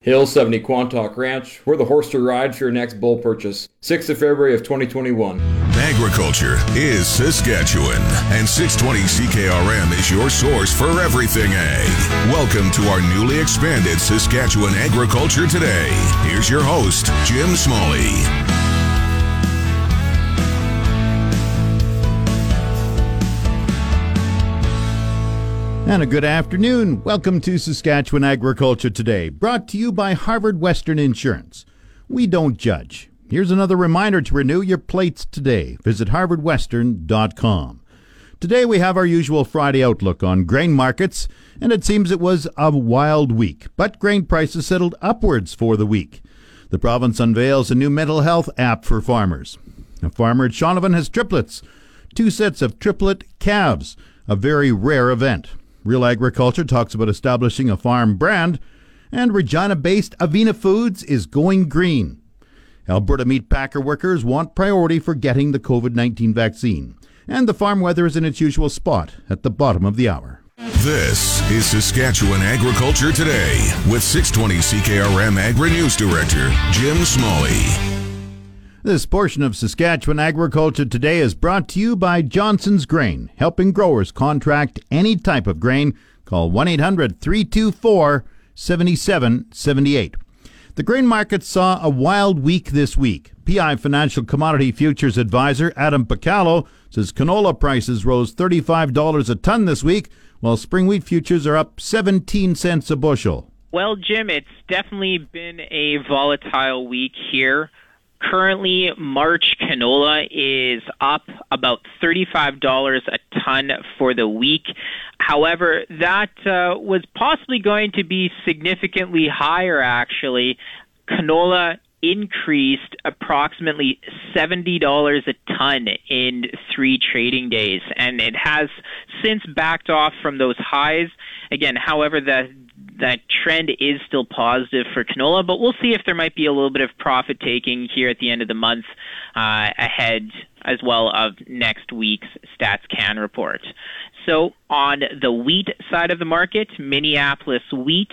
Hill 70 Quantock Ranch, where the horse to ride for your next bull purchase. 6th of February of 2021. Agriculture is Saskatchewan, and 620 CKRM is your source for everything ag. Welcome to our newly expanded Saskatchewan Agriculture Today. Here's your host, Jim Smalley. And a good afternoon. Welcome to Saskatchewan Agriculture Today, brought to you by Harvard Western Insurance. We don't judge. Here's another reminder to renew your plates today. Visit harvardwestern.com. Today we have our usual Friday outlook on grain markets, and it seems it was a wild week, but grain prices settled upwards for the week. The province unveils a new mental health app for farmers. A farmer at Shaunavon has triplets, two sets of triplet calves, a very rare event. Real Agriculture talks about establishing a farm brand, and Regina based Avena Foods is going green. Alberta meat packer workers want priority for getting the COVID 19 vaccine, and the farm weather is in its usual spot at the bottom of the hour. This is Saskatchewan Agriculture Today with 620 CKRM Agri News Director Jim Smalley. This portion of Saskatchewan Agriculture Today is brought to you by Johnson's Grain, helping growers contract any type of grain. Call 1 800 324 7778. The grain market saw a wild week this week. PI Financial Commodity Futures Advisor Adam Picallo says canola prices rose $35 a ton this week, while spring wheat futures are up 17 cents a bushel. Well, Jim, it's definitely been a volatile week here. Currently, March canola is up about $35 a ton for the week. However, that uh, was possibly going to be significantly higher, actually. Canola increased approximately $70 a ton in three trading days, and it has since backed off from those highs. Again, however, the that trend is still positive for canola, but we'll see if there might be a little bit of profit taking here at the end of the month uh, ahead as well of next week's StatsCan report. So on the wheat side of the market, Minneapolis wheat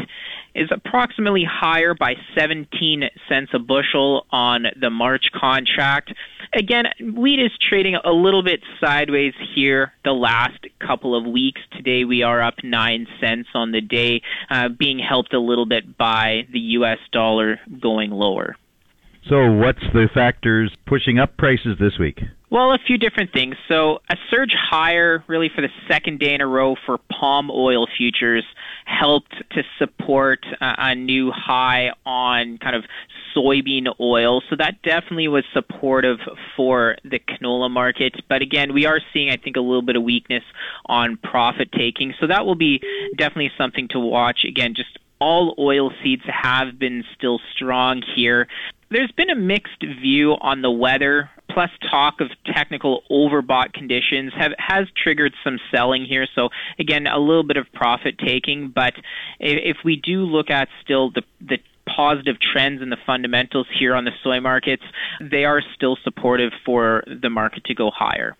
is approximately higher by 17 cents a bushel on the March contract. Again, wheat is trading a little bit sideways here the last couple of weeks. Today we are up 9 cents on the day, uh, being helped a little bit by the US dollar going lower. So, what's the factors pushing up prices this week? Well, a few different things. So, a surge higher, really for the second day in a row for palm oil futures, helped to support a new high on kind of soybean oil. So, that definitely was supportive for the canola market. But again, we are seeing, I think, a little bit of weakness on profit taking. So, that will be definitely something to watch. Again, just all oil seeds have been still strong here. There's been a mixed view on the weather, plus talk of technical overbought conditions have has triggered some selling here. So again, a little bit of profit taking, but if we do look at still the the positive trends in the fundamentals here on the soy markets, they are still supportive for the market to go higher.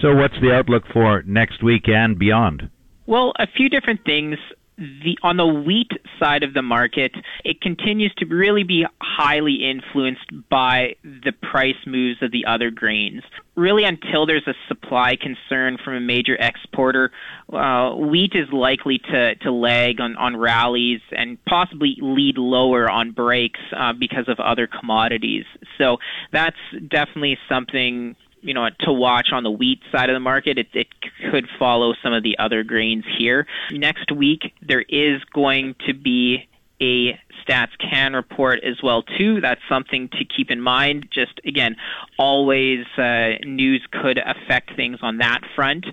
So what's the outlook for next week and beyond? Well, a few different things the on the wheat side of the market, it continues to really be highly influenced by the price moves of the other grains. Really, until there's a supply concern from a major exporter, uh, wheat is likely to, to lag on, on rallies and possibly lead lower on breaks uh, because of other commodities. So that's definitely something you know to watch on the wheat side of the market. It, it could follow some of the other grains here. Next week there is going to be a Stats Can report as well too. That's something to keep in mind. Just again, always uh, news could affect things on that front,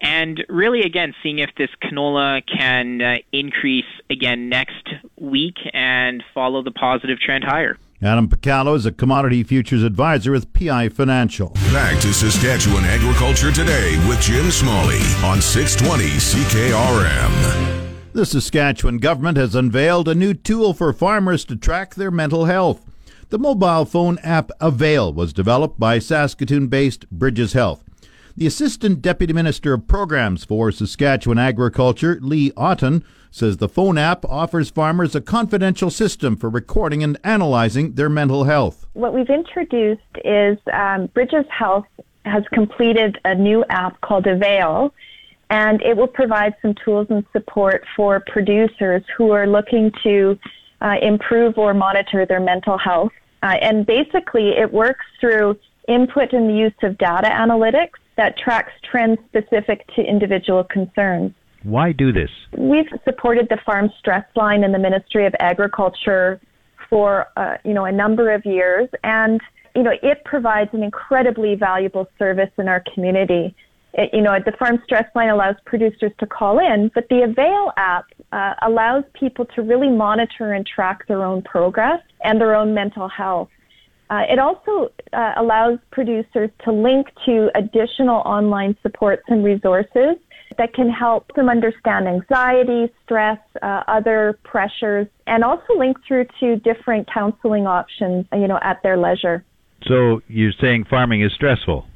and really again seeing if this canola can uh, increase again next week and follow the positive trend higher. Adam Picallo is a commodity futures advisor with PI Financial. Back to Saskatchewan Agriculture Today with Jim Smalley on 620 CKRM. The Saskatchewan government has unveiled a new tool for farmers to track their mental health. The mobile phone app Avail was developed by Saskatoon based Bridges Health. The Assistant Deputy Minister of Programs for Saskatchewan Agriculture, Lee Otten, says the phone app offers farmers a confidential system for recording and analyzing their mental health. What we've introduced is um, Bridges Health has completed a new app called Avail and it will provide some tools and support for producers who are looking to uh, improve or monitor their mental health. Uh, and basically, it works through input and the use of data analytics that tracks trends specific to individual concerns. Why do this? We've supported the Farm Stress Line in the Ministry of Agriculture for uh, you know a number of years, and you know it provides an incredibly valuable service in our community you know, the Farm Stress Line allows producers to call in, but the Avail app uh, allows people to really monitor and track their own progress and their own mental health. Uh, it also uh, allows producers to link to additional online supports and resources that can help them understand anxiety, stress, uh, other pressures, and also link through to different counseling options, you know, at their leisure. So you're saying farming is stressful?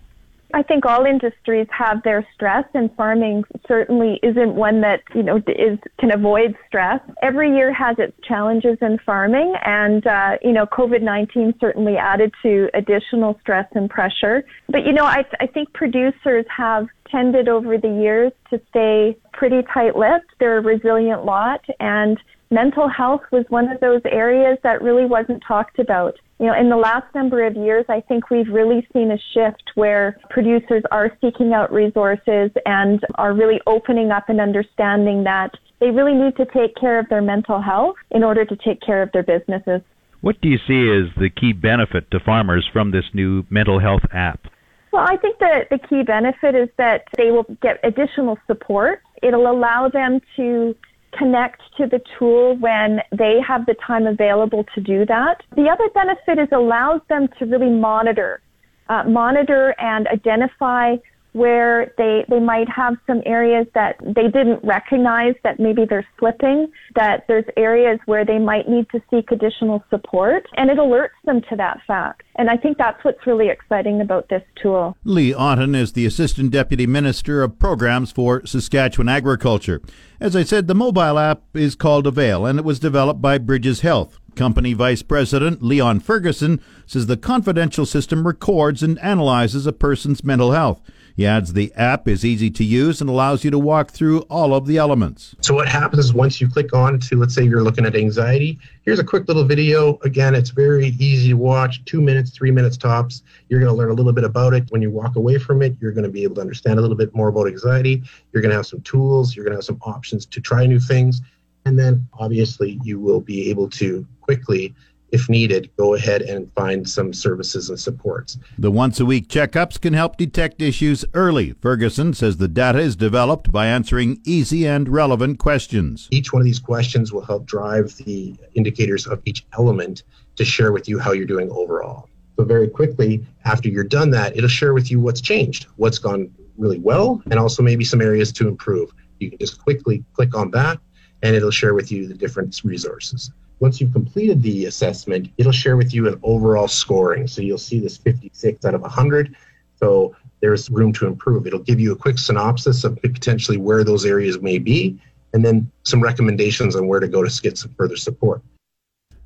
I think all industries have their stress, and farming certainly isn't one that you know is can avoid stress. Every year has its challenges in farming, and uh, you know COVID nineteen certainly added to additional stress and pressure. But you know, I, I think producers have tended over the years to stay pretty tight-lipped. They're a resilient lot, and mental health was one of those areas that really wasn't talked about. You know, in the last number of years, I think we've really seen a shift where producers are seeking out resources and are really opening up and understanding that they really need to take care of their mental health in order to take care of their businesses. What do you see as the key benefit to farmers from this new mental health app? Well, I think that the key benefit is that they will get additional support. It'll allow them to connect to the tool when they have the time available to do that. The other benefit is allows them to really monitor, uh, monitor and identify where they, they might have some areas that they didn't recognize that maybe they're slipping, that there's areas where they might need to seek additional support, and it alerts them to that fact. And I think that's what's really exciting about this tool. Lee Otten is the Assistant Deputy Minister of Programs for Saskatchewan Agriculture. As I said, the mobile app is called Avail, and it was developed by Bridges Health. Company Vice President Leon Ferguson says the confidential system records and analyzes a person's mental health. He adds the app is easy to use and allows you to walk through all of the elements. So what happens is once you click on to, let's say you're looking at anxiety, here's a quick little video. Again, it's very easy to watch, two minutes, three minutes tops. You're going to learn a little bit about it. When you walk away from it, you're going to be able to understand a little bit more about anxiety. You're going to have some tools. You're going to have some options to try new things. And then obviously you will be able to quickly if needed, go ahead and find some services and supports. The once a week checkups can help detect issues early. Ferguson says the data is developed by answering easy and relevant questions. Each one of these questions will help drive the indicators of each element to share with you how you're doing overall. So, very quickly, after you're done that, it'll share with you what's changed, what's gone really well, and also maybe some areas to improve. You can just quickly click on that, and it'll share with you the different resources once you've completed the assessment, it'll share with you an overall scoring. So you'll see this 56 out of 100. So there's room to improve. It'll give you a quick synopsis of potentially where those areas may be, and then some recommendations on where to go to get some further support.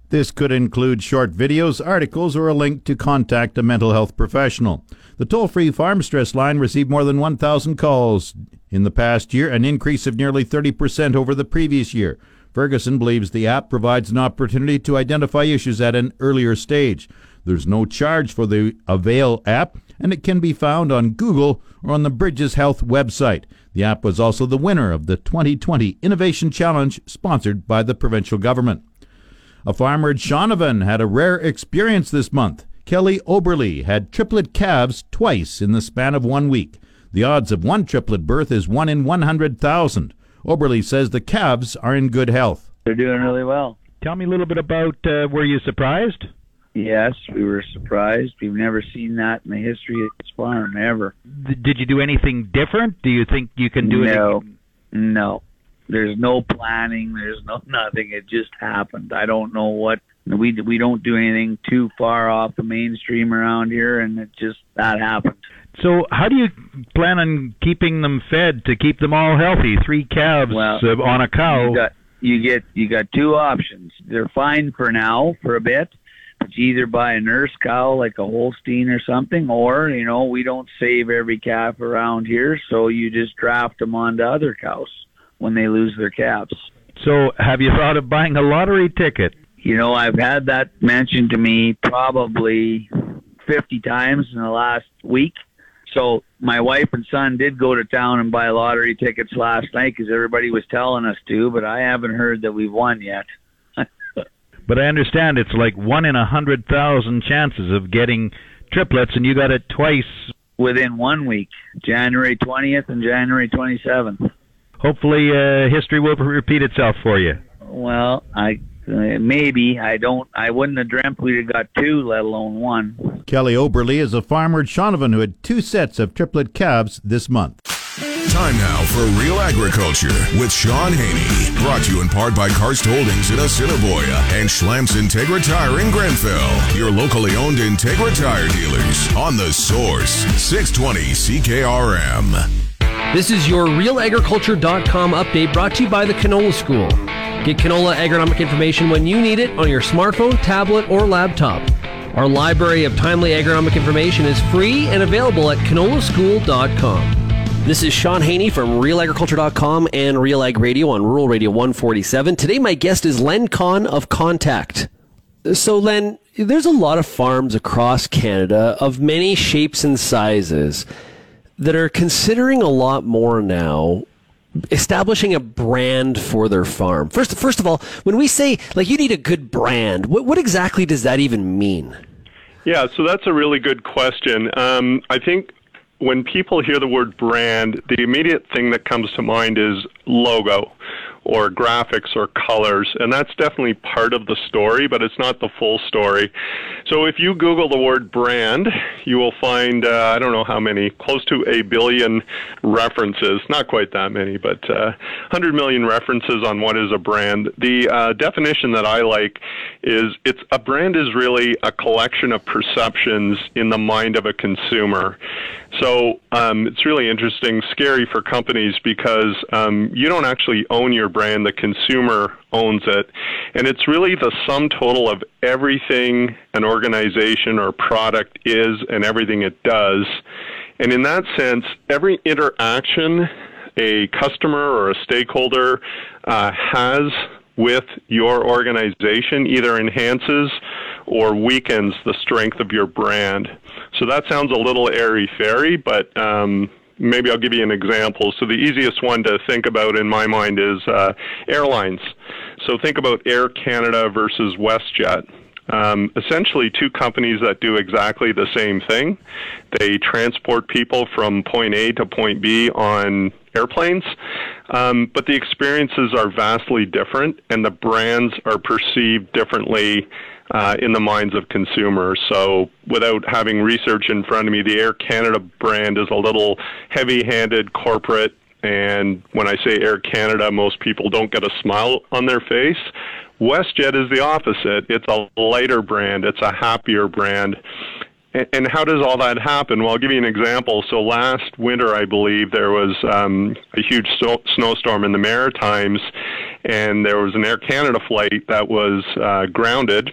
This could include short videos, articles, or a link to contact a mental health professional. The toll free farm stress line received more than 1,000 calls in the past year, an increase of nearly 30% over the previous year. Ferguson believes the app provides an opportunity to identify issues at an earlier stage. There's no charge for the Avail app, and it can be found on Google or on the Bridges Health website. The app was also the winner of the 2020 Innovation Challenge sponsored by the provincial government. A farmer at Shaunavon had a rare experience this month. Kelly Oberly had triplet calves twice in the span of one week. The odds of one triplet birth is 1 in 100,000. Oberly says the calves are in good health. They're doing really well. Tell me a little bit about uh, were you surprised? Yes, we were surprised. We've never seen that in the history of this farm ever. Did you do anything different? Do you think you can do no, it? No. There's no planning. There's no nothing. It just happened. I don't know what we we don't do anything too far off the mainstream around here, and it just that happened. So, how do you plan on keeping them fed to keep them all healthy? Three calves Well, uh, on a cow. You got you get you got two options. They're fine for now for a bit, but you either buy a nurse cow like a Holstein or something, or you know we don't save every calf around here, so you just draft them onto other cows when they lose their calves. so, have you thought of buying a lottery ticket? You know, I've had that mentioned to me probably 50 times in the last week. So my wife and son did go to town and buy lottery tickets last night because everybody was telling us to, but I haven't heard that we've won yet. But I understand it's like one in a hundred thousand chances of getting triplets, and you got it twice. Within one week, January 20th and January 27th. Hopefully, uh, history will repeat itself for you. Well, I uh, maybe I don't. I wouldn't have dreamt we'd have got two, let alone one. Kelly Oberly is a farmer at Shaunavon who had two sets of triplet calves this month. Time now for Real Agriculture with Shaun Haney. Brought to you in part by Karst Holdings in Assiniboia and Schlamps Integra Tire in Grenfell. Your locally owned Integra Tire dealers on the source 620 CKRM. This is your realagriculture.com update brought to you by the Canola School. Get canola agronomic information when you need it on your smartphone, tablet, or laptop. Our library of timely agronomic information is free and available at canolaschool.com. This is Shaun Haney from realagriculture.com and Real Ag Radio on Rural Radio 147. Today, my guest is Len Kahn of Contact. So, Len, there's a lot of farms across Canada of many shapes and sizes that are considering a lot more now establishing a brand for their farm. First, first of all, when we say like you need a good brand, what, what exactly does that even mean? Yeah, so that's a really good question. Um, I think when people hear the word brand, the immediate thing that comes to mind is logo or graphics or colors, and that's definitely part of the story, but it's not the full story. So if you Google the word brand, you will find, uh, I don't know how many, close to a billion references, not quite that many, but uh, 100 million references on what is a brand. The uh, definition that I like is it's a brand is really a collection of perceptions in the mind of a consumer. So um, it's really interesting, scary for companies because um, you don't actually own your brand, the consumer owns it. And it's really the sum total of everything an organization or product is and everything it does. And in that sense, every interaction a customer or a stakeholder uh, has with your organization either enhances or weakens the strength of your brand. So that sounds a little airy fairy, but um, maybe I'll give you an example. So the easiest one to think about in my mind is uh, airlines. So think about Air Canada versus WestJet. Um, essentially, two companies that do exactly the same thing. They transport people from point A to point B on airplanes, um, but the experiences are vastly different, and the brands are perceived differently uh, in the minds of consumers. So, without having research in front of me, the Air Canada brand is a little heavy handed corporate. And when I say Air Canada, most people don't get a smile on their face. WestJet is the opposite. It's a lighter brand, it's a happier brand. And how does all that happen? Well, I'll give you an example. So last winter, I believe there was um, a huge snowstorm in the Maritimes, and there was an Air Canada flight that was uh, grounded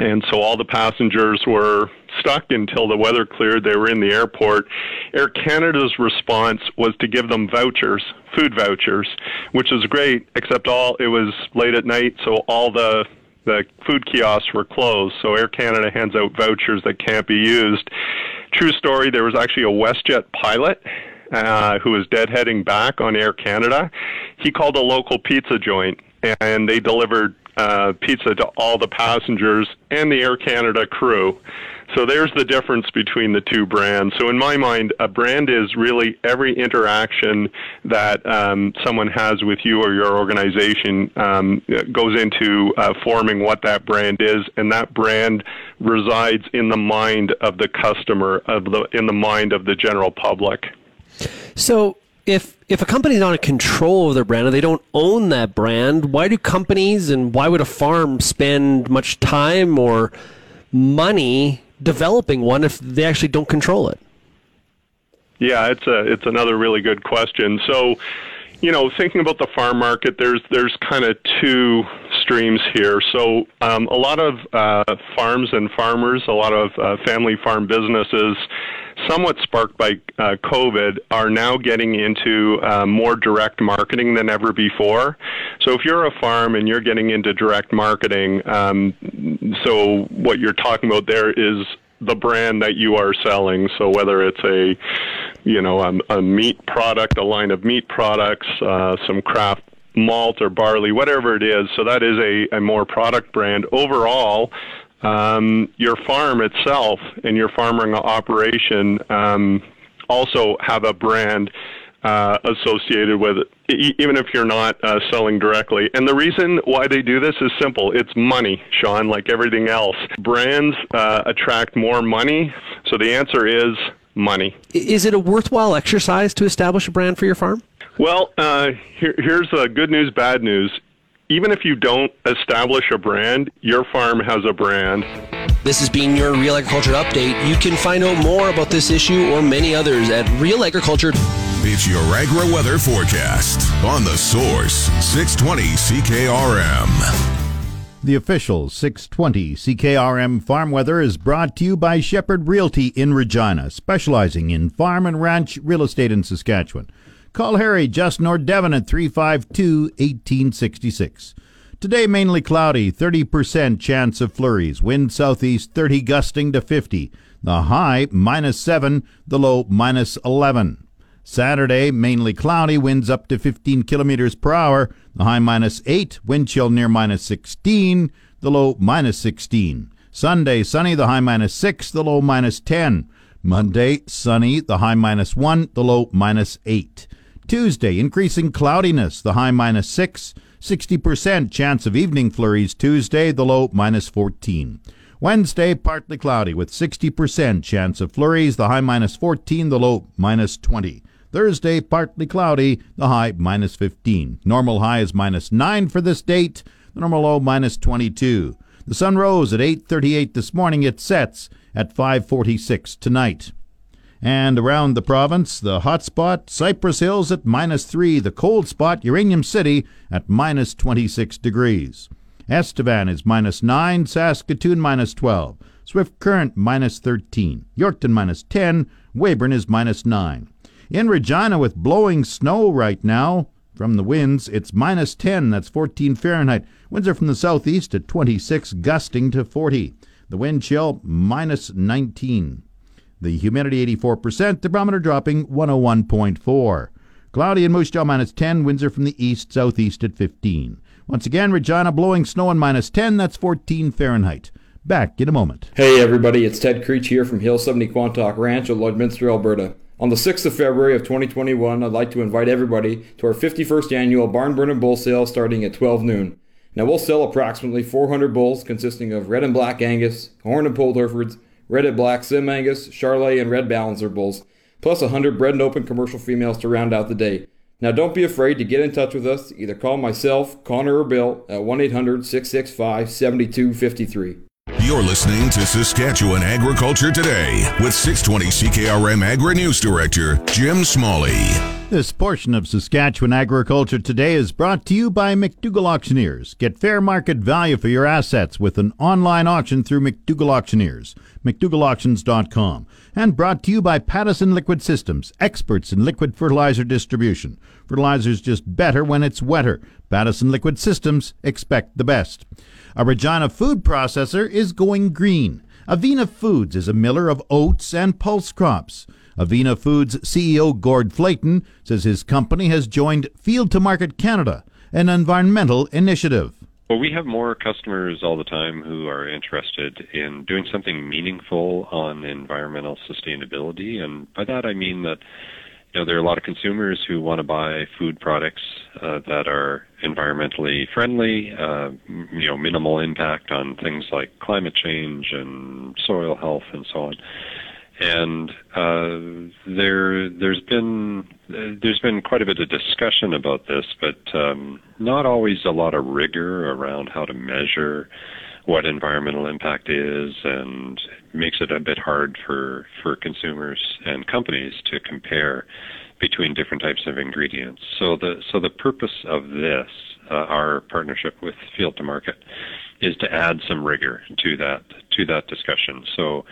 and so all the passengers were stuck until the weather cleared. They were in the airport. Air Canada's response was to give them vouchers, food vouchers, which is great, except all it was late at night, so all the the food kiosks were closed. So Air Canada hands out vouchers that can't be used. True story, there was actually a WestJet pilot uh, who was deadheading back on Air Canada. He called a local pizza joint and they delivered uh, pizza to all the passengers and the Air Canada crew. So there's the difference between the two brands. So in my mind, a brand is really every interaction that um, someone has with you or your organization um, goes into uh, forming what that brand is, and that brand resides in the mind of the customer, of the in the mind of the general public. So if if a company's not in control of their brand and they don't own that brand, why do companies and why would a farm spend much time or money developing one if they actually don't control it? Yeah, it's a it's another really good question. So, you know, thinking about the farm market, there's there's kind of two streams here. So, um, a lot of uh, farms and farmers, a lot of uh, family farm businesses somewhat sparked by uh, COVID, are now getting into uh, more direct marketing than ever before. So if you're a farm and you're getting into direct marketing, um, so what you're talking about there is the brand that you are selling. So whether it's a, you know, a, a meat product, a line of meat products, uh, some craft malt or barley, whatever it is. So that is a, a more product brand. Overall, um, your farm itself and your farming operation um, also have a brand uh, associated with it, even if you're not uh, selling directly. And the reason why they do this is simple it's money, Shaun, like everything else. Brands uh, attract more money, so the answer is money. Is it a worthwhile exercise to establish a brand for your farm? Well, uh, here, here's the good news, bad news even if you don't establish a brand, your farm has a brand. This has been your Real Agriculture Update. You can find out more about this issue or many others at Real Agriculture. It's your agri weather forecast on the source 620 CKRM. The official 620 CKRM farm weather is brought to you by Shepherd Realty in Regina, specializing in farm and ranch real estate in Saskatchewan. Call Harry just north Devon at 352 1866. Today mainly cloudy, 30% chance of flurries. Wind southeast 30 gusting to 50. The high minus 7, the low minus 11. Saturday mainly cloudy, winds up to 15 kilometers per hour. The high minus 8, wind chill near minus 16, the low minus 16. Sunday sunny, the high minus 6, the low minus 10. Monday sunny, the high minus 1, the low minus 8. Tuesday, increasing cloudiness, the high minus 6, 60% chance of evening flurries Tuesday, the low minus 14. Wednesday, partly cloudy with 60% chance of flurries, the high minus 14, the low minus 20. Thursday, partly cloudy, the high minus 15. Normal high is minus 9 for this date, the normal low minus 22. The sun rose at 8:38 this morning. It sets at 5:46 tonight. And around the province, the hot spot, Cypress Hills at minus 3, the cold spot, Uranium City at minus 26 degrees. Estevan is minus 9, Saskatoon minus 12, Swift Current minus 13, Yorkton minus 10, Weyburn is minus 9. In Regina, with blowing snow right now from the winds, it's minus 10, that's 14 Fahrenheit. Winds are from the southeast at 26, gusting to 40. The wind chill minus 19. The humidity 84%, the barometer dropping 101.4. Cloudy in Moose Jaw minus 10, winds are from the east southeast at 15. Once again, Regina blowing snow and minus 10, that's 14 Fahrenheit. Back in a moment. Hey everybody, it's Ted Creech here from Hill 70 Quantock Ranch at Lloydminster, Alberta. On the 6th of February of 2021, I'd like to invite everybody to our 51st annual Barn Burning Bull Sale starting at 12 noon. Now we'll sell approximately 400 bulls consisting of red and black Angus, horn and polled Herefords, red and black Sim Angus, Charolais, and red Balancer bulls, plus 100 bred and open commercial females to round out the day. Now, don't be afraid to get in touch with us. Either call myself, Connor, or Bill at 1 800 665 7253. You're listening to Saskatchewan Agriculture Today with 620 CKRM Agri News Director Jim Smalley. This portion of Saskatchewan Agriculture Today is brought to you by McDougall Auctioneers. Get fair market value for your assets with an online auction through McDougall Auctioneers, McDougallAuctions.com. And brought to you by Pattison Liquid Systems, experts in liquid fertilizer distribution. Fertilizer's just better when it's wetter. Pattison Liquid Systems, expect the best. A Regina food processor is going green. Avena Foods is a miller of oats and pulse crops. Avena Foods CEO Gord Flaten says his company has joined Field to Market Canada, an environmental initiative. Well, we have more customers all the time who are interested in doing something meaningful on environmental sustainability, and by that I mean that you know there are a lot of consumers who want to buy food products uh, that are environmentally friendly, uh, you know, minimal impact on things like climate change and soil health and so on and uh, there there's been there's been quite a bit of discussion about this, but um, not always a lot of rigor around how to measure what environmental impact is, and makes it a bit hard for for consumers and companies to compare between different types of ingredients. So the so the purpose of this, uh, our partnership with Field to Market, is to add some rigor to that to that discussion. So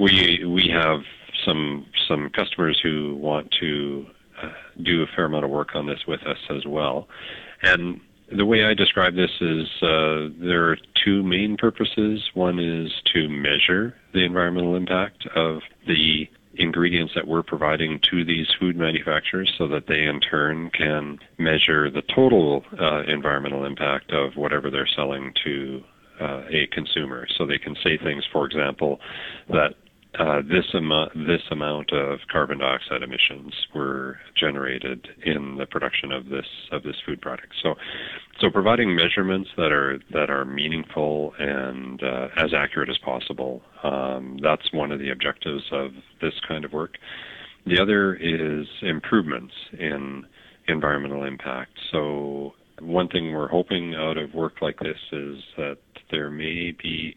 we we have some some customers who want to uh, do a fair amount of work on this with us as well, and the way I describe this is uh, there are two main purposes. One is to measure the environmental impact of the ingredients that we're providing to these food manufacturers so that they in turn can measure the total uh, environmental impact of whatever they're selling to uh, a consumer. So they can say things, for example, that uh, this amount this amount of carbon dioxide emissions were generated in the production of this of this food product. So, so providing measurements that are that are meaningful and uh, as accurate as possible. Um, that's one of the objectives of this kind of work. The other is improvements in environmental impact. So, one thing we're hoping out of work like this is that there may be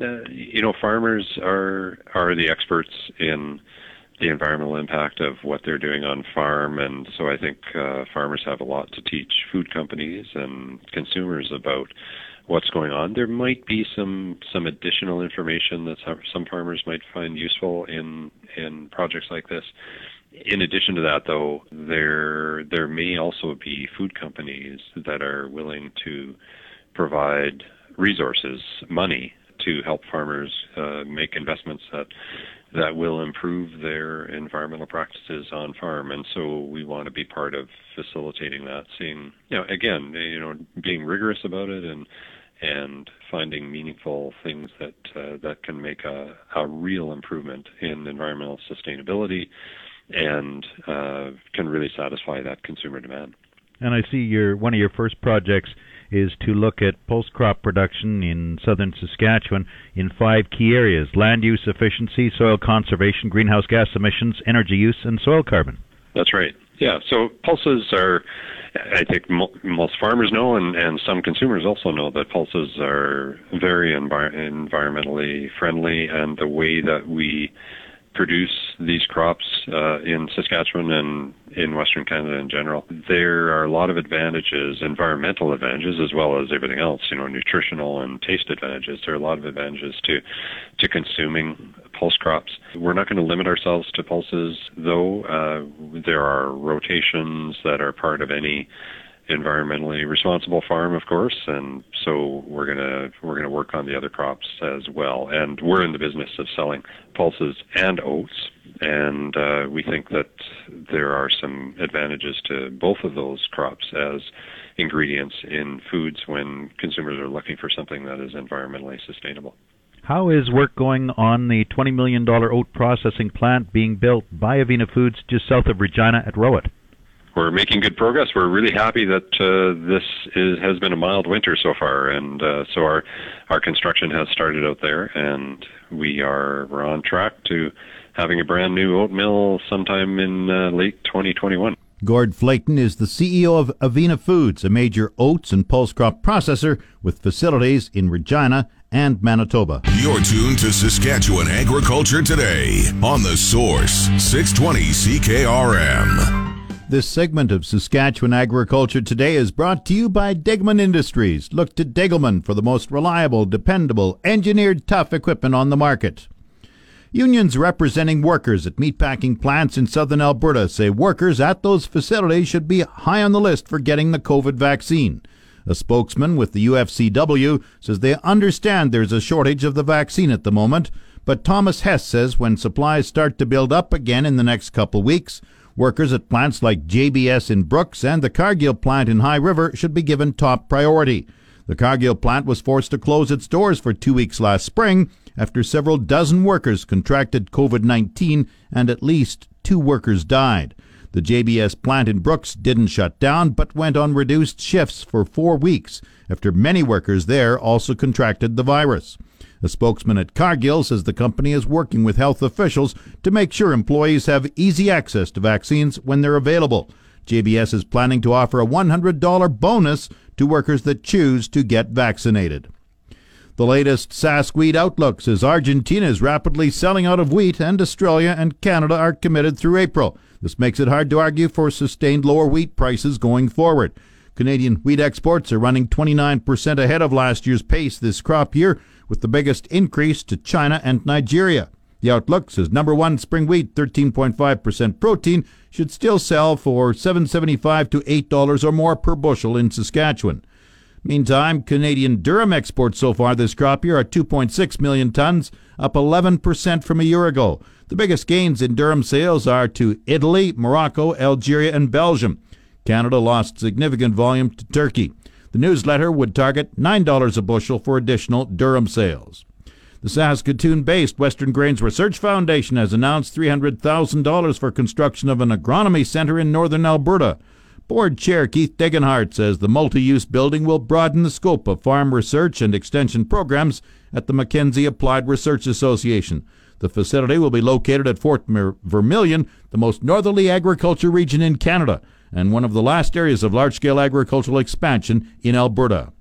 uh, you know, farmers are are the experts in the environmental impact of what they're doing on farm, and so I think uh, farmers have a lot to teach food companies and consumers about what's going on. There might be some some additional information that some farmers might find useful in in projects like this. In addition to that, though, there there may also be food companies that are willing to provide resources, money to help farmers uh, make investments that that will improve their environmental practices on farm. And so we want to be part of facilitating that. Seeing, you know, again, you know, being rigorous about it and and finding meaningful things that uh, that can make a, a real improvement in environmental sustainability and uh, can really satisfy that consumer demand. And I see your one of your first projects is to look at pulse crop production in southern Saskatchewan in five key areas land use efficiency, soil conservation, greenhouse gas emissions, energy use, and soil carbon. That's right. Yeah, so pulses are, I think most farmers know, and, and some consumers also know that pulses are very envi- environmentally friendly, and the way that we produce these crops uh, in Saskatchewan and in Western Canada in general, there are a lot of advantages, environmental advantages as well as everything else. You know, nutritional and taste advantages. There are a lot of advantages to to consuming pulse crops. We're not going to limit ourselves to pulses, though. Uh, there are rotations that are part of any environmentally responsible farm, of course, and so we're gonna we're gonna work on the other crops as well. And we're in the business of selling pulses and oats, and uh, we think that there are some advantages to both of those crops as ingredients in foods when consumers are looking for something that is environmentally sustainable. How is work going on the $20 million oat processing plant being built by Avena Foods just south of Regina at Rowatt? We're making good progress. We're really happy that uh, this is, has been a mild winter so far, and uh, so our our construction has started out there, and we are we're on track to having a brand new oat mill sometime in uh, late 2021. Gord Flaten is the CEO of Avena Foods, a major oats and pulse crop processor with facilities in Regina and Manitoba. You're tuned to Saskatchewan Agriculture Today on the Source 620 CKRM. This segment of Saskatchewan Agriculture Today is brought to you by Degelman Industries. Look to Degelman for the most reliable, dependable, engineered tough equipment on the market. Unions representing workers at meatpacking plants in southern Alberta say workers at those facilities should be high on the list for getting the COVID vaccine. A spokesman with the UFCW says they understand there's a shortage of the vaccine at the moment, but Thomas Hesse says when supplies start to build up again in the next couple weeks, Workers at plants like JBS in Brooks and the Cargill plant in High River should be given top priority. The Cargill plant was forced to close its doors for two weeks last spring after several dozen workers contracted COVID 19 and at least two workers died. The JBS plant in Brooks didn't shut down but went on reduced shifts for four weeks after many workers there also contracted the virus. A spokesman at Cargill says the company is working with health officials to make sure employees have easy access to vaccines when they're available. JBS is planning to offer a $100 bonus to workers that choose to get vaccinated. The latest Sask Wheat outlook says Argentina is rapidly selling out of wheat, and Australia and Canada are committed through April. This makes it hard to argue for sustained lower wheat prices going forward. Canadian wheat exports are running 29% ahead of last year's pace this crop year, with the biggest increase to China and Nigeria. The outlook says number one spring wheat, 13.5% protein, should still sell for $7.75 to $8 or more per bushel in Saskatchewan. Meantime, Canadian durum exports so far this crop year are 2.6 million tons, up 11% from a year ago. The biggest gains in durum sales are to Italy, Morocco, Algeria, and Belgium. Canada lost significant volume to Turkey. The newsletter would target $9 a bushel for additional durum sales. The Saskatoon based Western Grains Research Foundation has announced $300,000 for construction of an agronomy center in northern Alberta. Board Chair Keith Degenhardt says the multi use building will broaden the scope of farm research and extension programs at the Mackenzie Applied Research Association. The facility will be located at Fort Vermilion, the most northerly agriculture region in Canada, and one of the last areas of large scale agricultural expansion in Alberta.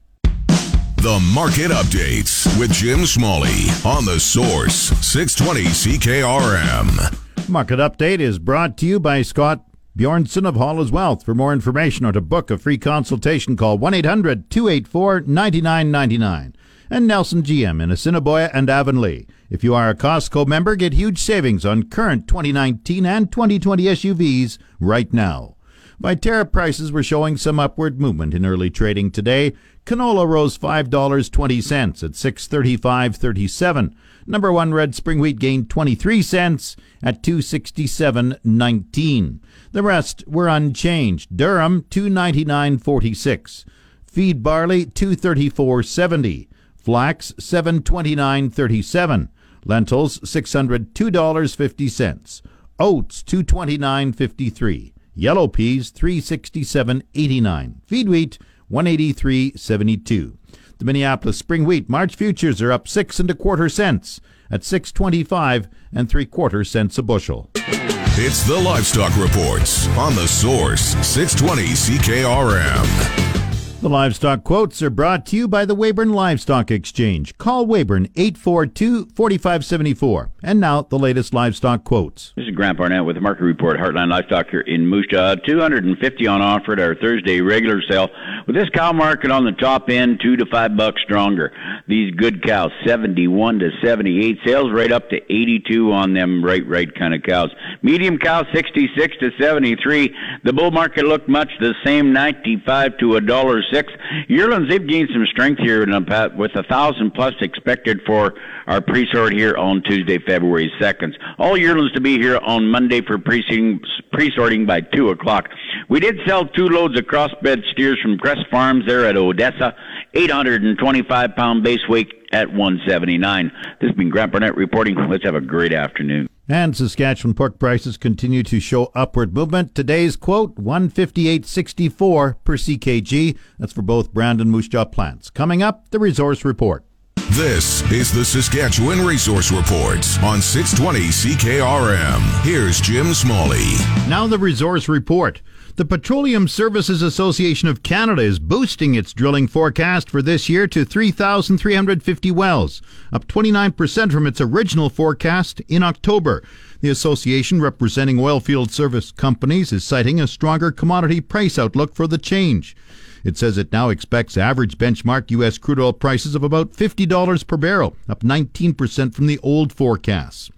The Market Updates with Jim Smalley on the Source 620 CKRM. Market Update is brought to you by Scott Bjornson of Hall's Wealth. For more information or to book a free consultation, call 1 800 284 9999. And Nelson GM in Assiniboia and Avonlea. If you are a Costco member, get huge savings on current 2019 and 2020 SUVs right now. Viterra prices were showing some upward movement in early trading today. Canola rose $5.20 at 635.37. Number 1 red spring wheat gained 23 cents at 267.19. The rest were unchanged. Durum 299.46. Feed barley 234.70. Flax 729.37. Lentils $602.50. Oats 229.53. Yellow peas 367.89. Feed wheat 183.72. The Minneapolis spring wheat March futures are up six and a quarter cents at 625 and three quarter cents a bushel. It's the Livestock Reports on the Source 620 CKRM. The livestock quotes are brought to you by the Weyburn Livestock Exchange. Call Weyburn 842-4574. And now the latest livestock quotes. This is Grant Barnett with the Market Report, Heartland Livestock here in Moose Jaw. 250 on offer at our Thursday regular sale. With this cow market on the top end, two to five bucks stronger. These good cows, 71 to 78. Sales right up to 82 on them right, right kind of cows. Medium cow 66 to 73. The bull market looked much the same, 95 to a dollar six. Yearlings, they've gained some strength here in and with a thousand plus expected for our pre-sort here on Tuesday, February 2nd. All yearlings to be here on Monday for pre-sorting by 2 o'clock. We did sell two loads of crossbred steers from Crest Farms there at Odessa, 825 pound base weight at 179. This has been Grant Burnett reporting. Let's have a great afternoon. And Saskatchewan pork prices continue to show upward movement. Today's quote, 158.64 per CKG. That's for both Brandon Moose Jaw plants. Coming up, the resource report. This is the Saskatchewan Resource Report on 620 CKRM. Here's Jim Smalley. Now the resource report. The Petroleum Services Association of Canada is boosting its drilling forecast for this year to 3,350 wells, up 29% from its original forecast in October. The association, representing oilfield service companies, is citing a stronger commodity price outlook for the change. It says it now expects average benchmark U.S. crude oil prices of about $50 per barrel, up 19% from the old forecasts.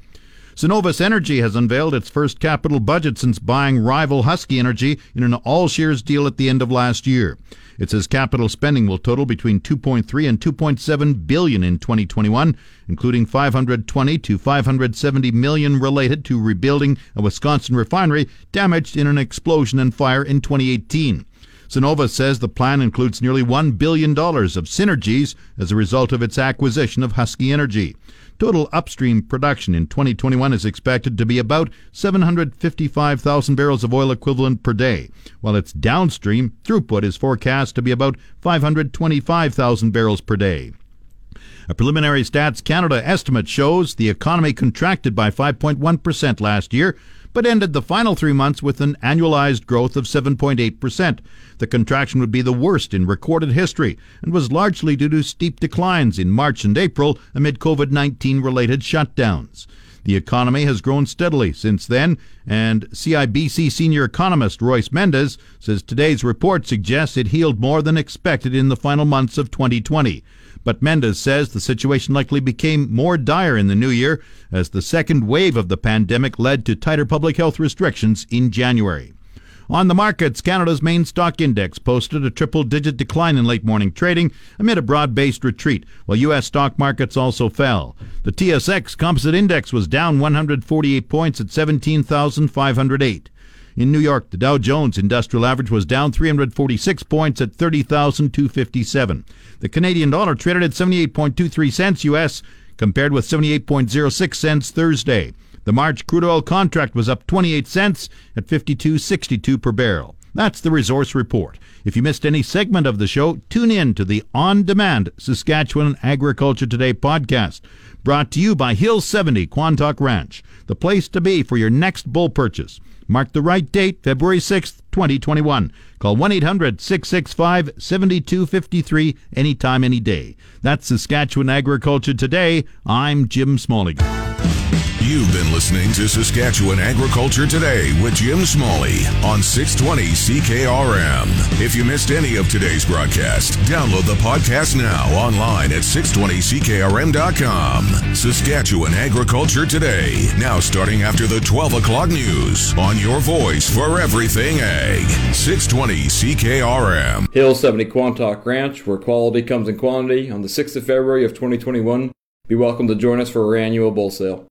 Cenovus Energy has unveiled its first capital budget since buying rival Husky Energy in an all shares deal at the end of last year. It says capital spending will total between 2.3 and 2.7 billion in 2021, including 520 to 570 million related to rebuilding a Wisconsin refinery damaged in an explosion and fire in 2018. Cenovus says the plan includes nearly $1 billion of synergies as a result of its acquisition of Husky Energy. Total upstream production in 2021 is expected to be about 755,000 barrels of oil equivalent per day, while its downstream throughput is forecast to be about 525,000 barrels per day. A preliminary Stats Canada estimate shows the economy contracted by 5.1% last year, but ended the final three months with an annualized growth of 7.8%. The contraction would be the worst in recorded history and was largely due to steep declines in March and April amid COVID 19 related shutdowns. The economy has grown steadily since then, and CIBC senior economist Royce Mendes says today's report suggests it healed more than expected in the final months of 2020. But Mendes says the situation likely became more dire in the new year as the second wave of the pandemic led to tighter public health restrictions in January. On the markets, Canada's main stock index posted a triple digit decline in late morning trading amid a broad based retreat, while U.S. stock markets also fell. The TSX Composite Index was down 148 points at 17,508. In New York, the Dow Jones Industrial Average was down 346 points at 30,257. The Canadian dollar traded at 78.23 cents US compared with 78.06 cents Thursday. The March crude oil contract was up 28 cents at 52.62 per barrel. That's the resource report. If you missed any segment of the show, tune in to the on demand Saskatchewan Agriculture Today podcast, brought to you by Hill 70 Quantock Ranch, the place to be for your next bull purchase. Mark the right date, February 6th, 2021. Call 1 800 665 7253 anytime, any day. That's Saskatchewan Agriculture Today. I'm Jim Smalley. You've been listening to Saskatchewan Agriculture Today with Jim Smalley on 620 CKRM. If you missed any of today's broadcast, download the podcast now online at 620CKRM.com. Saskatchewan Agriculture Today, now starting after the 12 o'clock news on your voice for everything ag. 620 CKRM. Hill 70 Quantock Ranch, where quality comes in quantity, on the 6th of February of 2021. Be welcome to join us for our annual bull sale.